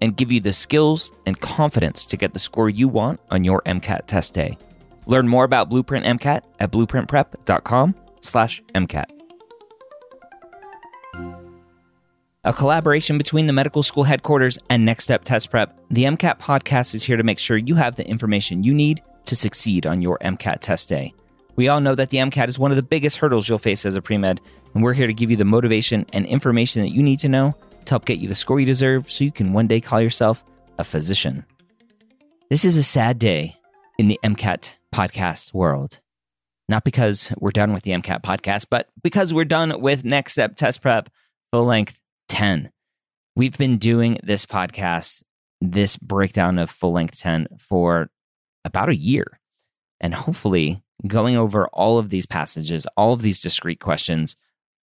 and give you the skills and confidence to get the score you want on your MCAT test day. Learn more about Blueprint MCAT at blueprintprep.com/mcat. A collaboration between the medical school headquarters and Next Step Test Prep, the MCAT podcast is here to make sure you have the information you need to succeed on your MCAT test day. We all know that the MCAT is one of the biggest hurdles you'll face as a pre med, and we're here to give you the motivation and information that you need to know to help get you the score you deserve so you can one day call yourself a physician. This is a sad day in the MCAT podcast world. Not because we're done with the MCAT podcast, but because we're done with Next Step Test Prep full length 10. We've been doing this podcast, this breakdown of full length 10 for about a year. And hopefully, going over all of these passages, all of these discrete questions,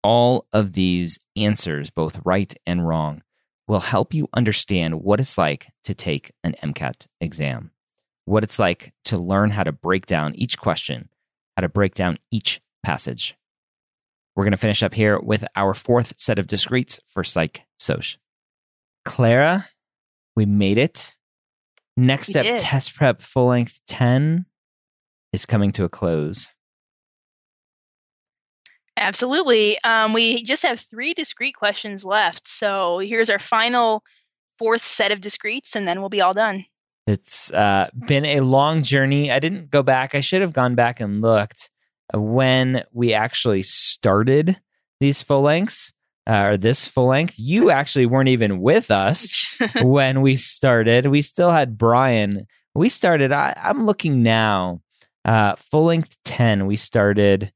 all of these answers, both right and wrong, will help you understand what it's like to take an MCAT exam, what it's like to learn how to break down each question, how to break down each passage. We're going to finish up here with our fourth set of discretes for Psych Soc. Clara, we made it. Next We step did. test prep full length 10 is coming to a close. Absolutely. Um, we just have three discrete questions left. So here's our final fourth set of discretes, and then we'll be all done. It's uh, been a long journey. I didn't go back. I should have gone back and looked when we actually started these full lengths uh, or this full length. You actually weren't even with us when we started. We still had Brian. We started, I, I'm looking now, uh, full length 10. We started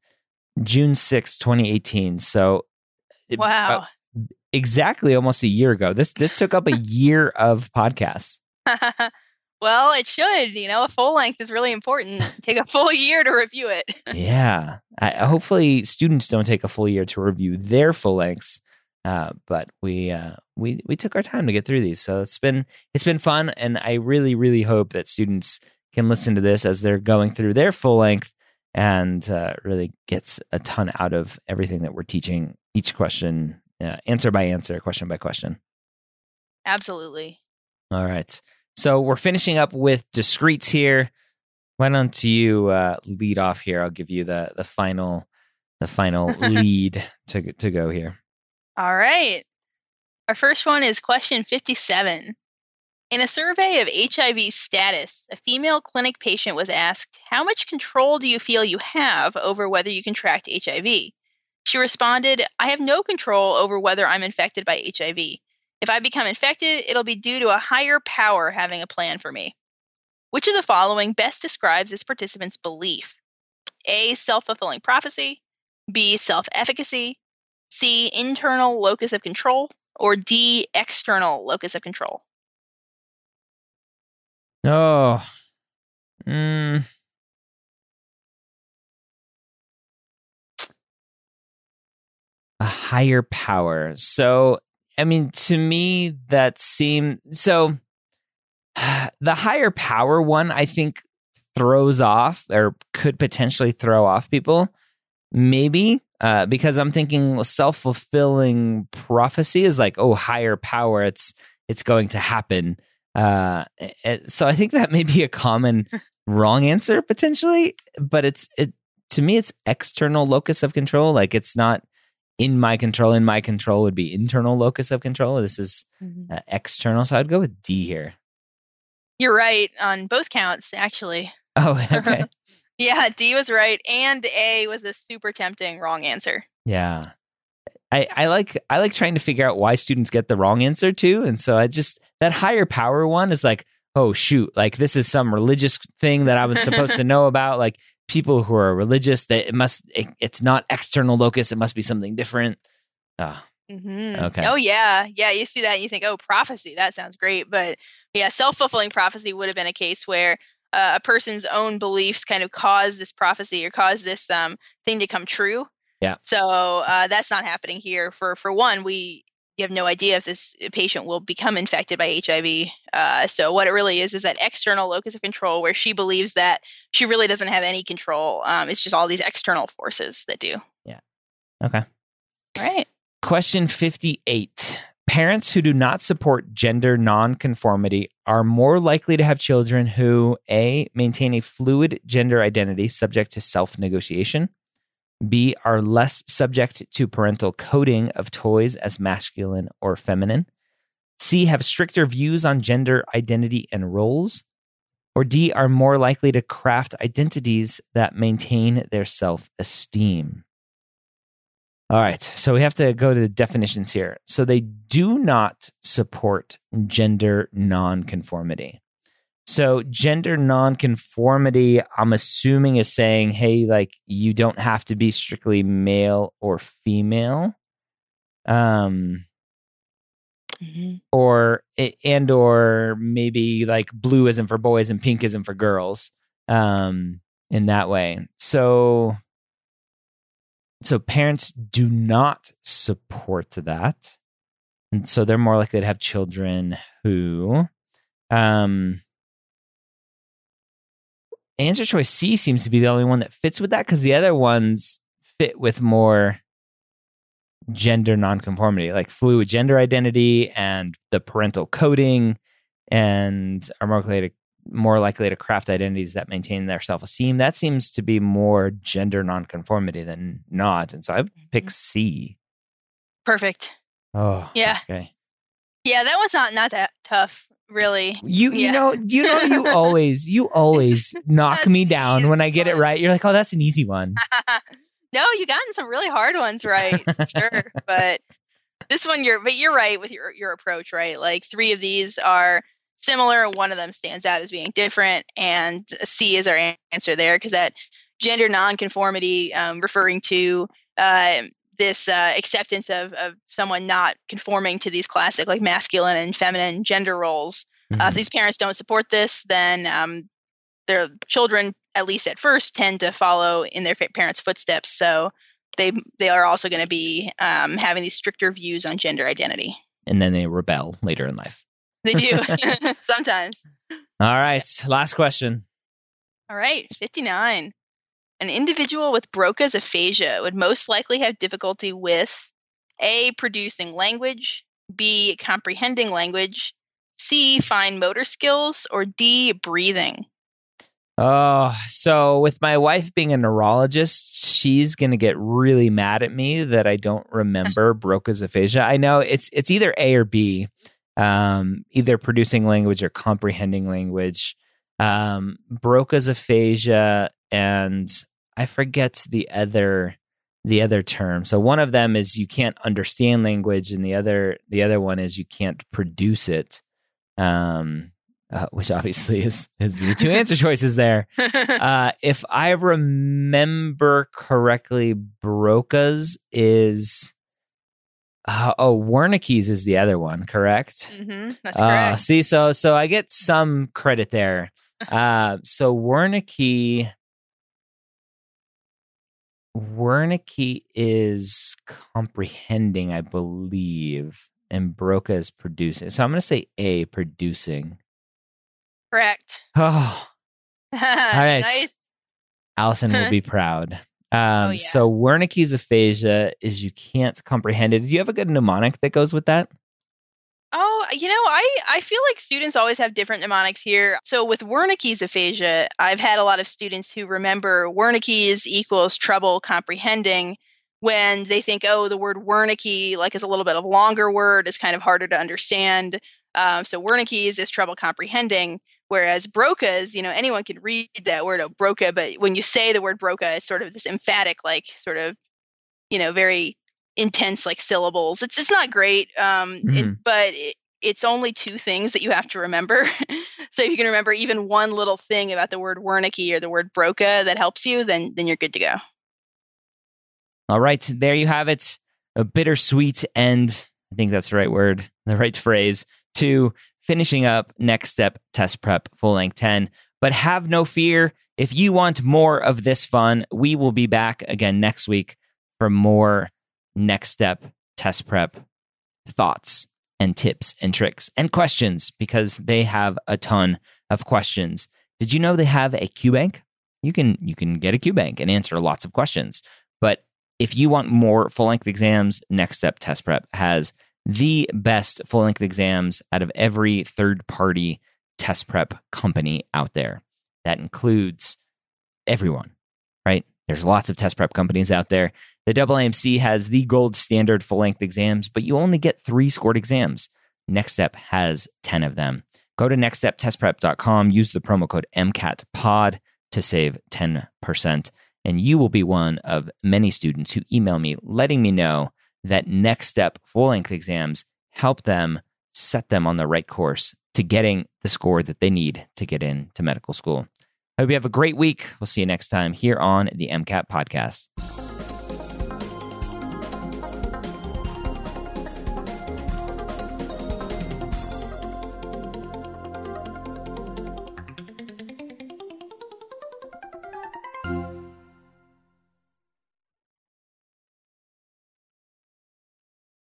June sixth, 2018. So wow. uh, exactly almost a year ago. This this took up a year of podcasts. well, it should. You know, a full length is really important. Take a full year to review it. yeah. I, hopefully, students don't take a full year to review their full lengths. Uh, but we uh, we we took our time to get through these, so it's been it's been fun, and I really really hope that students can listen to this as they're going through their full length and uh, really gets a ton out of everything that we're teaching. Each question, uh, answer by answer, question by question. Absolutely. All right. So we're finishing up with discretes here. Why don't you uh, lead off here? I'll give you the the final the final lead to to go here. All right. Our first one is question 57. In a survey of HIV status, a female clinic patient was asked, How much control do you feel you have over whether you contract HIV? She responded, I have no control over whether I'm infected by HIV. If I become infected, it'll be due to a higher power having a plan for me. Which of the following best describes this participant's belief? A. Self fulfilling prophecy. B. Self efficacy. C. Internal locus of control. Or D. External locus of control. Oh, mm. a higher power. So, I mean, to me, that seemed so. The higher power one, I think, throws off or could potentially throw off people. Maybe uh, because I'm thinking self fulfilling prophecy is like, oh, higher power. It's it's going to happen. Uh, eh, so I think that may be a common wrong answer potentially, but it's it to me it's external locus of control. Like it's not in my control. In my control would be internal locus of control. This is uh, external, so I'd go with D here. You're right on both counts, actually. Oh, okay. Yeah, D was right, and A was a super tempting wrong answer. Yeah. I, I like I like trying to figure out why students get the wrong answer too. And so I just that higher power one is like, oh shoot, like this is some religious thing that I was supposed to know about. Like people who are religious, that it must it, it's not external locus, it must be something different. Oh, Mm-hmm. Okay. Oh yeah, yeah. You see that, and you think, oh, prophecy. That sounds great, but yeah, self fulfilling prophecy would have been a case where uh, a person's own beliefs kind of cause this prophecy or cause this um, thing to come true. Yeah. So uh, that's not happening here. For for one, we you have no idea if this patient will become infected by HIV. Uh, so what it really is is that external locus of control, where she believes that she really doesn't have any control. Um, it's just all these external forces that do. Yeah. Okay. All right. Question 58. Parents who do not support gender nonconformity are more likely to have children who A, maintain a fluid gender identity subject to self negotiation, B, are less subject to parental coding of toys as masculine or feminine, C, have stricter views on gender identity and roles, or D, are more likely to craft identities that maintain their self esteem. All right, so we have to go to the definitions here. So they do not support gender nonconformity. So gender nonconformity, I'm assuming is saying, hey, like you don't have to be strictly male or female. Um Mhm. or and or maybe like blue isn't for boys and pink isn't for girls um in that way so so parents do not support that and so they're more likely to have children who um answer choice c seems to be the only one that fits with that because the other ones fit with more gender nonconformity, like fluid gender identity and the parental coding, and are more likely to more likely to craft identities that maintain their self esteem. That seems to be more gender nonconformity than not. And so I mm-hmm. pick C. Perfect. Oh, Yeah. Okay. Yeah, that one's not not that tough, really. You you know you know you always you always knock me down when I get it right. You're like, oh, that's an easy one. no, you gotten some really hard ones right, sure. But this one, you're but you're right with your your approach, right? Like three of these are similar. One of them stands out as being different, and C is our answer there because that gender nonconformity, um, referring to uh, this uh, acceptance of of someone not conforming to these classic like masculine and feminine gender roles. Uh, Mhm. if these parents don't support this, then um, their children, at least at first, tend to follow in their parents' footsteps. So they they are also going to be um, having these stricter views on gender identity. and then they rebel later in life. They do sometimes. All right, last question. All right, 59. An individual with Broca's aphasia would most likely have difficulty with A. Producing language, B. Comprehending language, C. Fine motor skills, or D. Breathing. Oh, so with my wife being a neurologist, she's going to get really mad at me that I don't remember Broca's aphasia. I know it's it's either A or B, um, either producing language or comprehending language. Um, Broca's aphasia, and I forget the other the other term. So one of them is you can't understand language, and the other the other one is you can't produce it. Um, uh, which obviously is is the two answer choices there. Uh, if I remember correctly, Broca's is uh, oh Wernicke's is the other one, correct? hmm that's Uh, correct. see, so so I get some credit there. Uh, so Wernicke, Wernicke is comprehending, I believe, and Broca is producing. So I'm going to say A, producing. Correct. Oh, right. nice. Allison will be proud. Um, Oh, yeah. So Wernicke's aphasia is you can't comprehend it. Do you have a good mnemonic that goes with that? Oh, you know, I, I feel like students always have different mnemonics here. So with Wernicke's aphasia, I've had a lot of students who remember Wernicke's equals trouble comprehending when they think, oh, the word Wernicke like is a little bit of a longer word, is kind of harder to understand. Um, so Wernicke's is trouble comprehending. Whereas Broca's, you know, anyone can read that word oh, Broca, but when you say the word Broca, it's sort of this emphatic, like sort of, you know, very intense like syllables. It's it's not great, um, Mm-hmm. it, but it, it's only two things that you have to remember. so if you can remember even one little thing about the word Wernicke or the word Broca that helps you, then then you're good to go. All right, there you have it. A bittersweet end. I think that's the right word, the right phrase to finishing up next step test prep full length 10. But have no fear. If you want more of this fun, we will be back again next week for more next step test prep thoughts and tips and tricks and questions because they have a ton of questions. Did you know they have a QBank? You can you can get a QBank and answer lots of questions. But if you want more full length exams, Next Step Test Prep has the best full length exams out of every third party test prep company out there. That includes everyone, right? There's lots of test prep companies out there. The AAMC has the gold standard full length exams, but you only get three scored exams. Next Step has 10 of them. Go to nextsteptestprep.com, use the promo code MCATPOD to save 10%, and you will be one of many students who email me letting me know that Next Step full length exams help them set them on the right course to getting the score that they need to get into medical school. I hope you have a great week. We'll see you next time here on the MCAT podcast.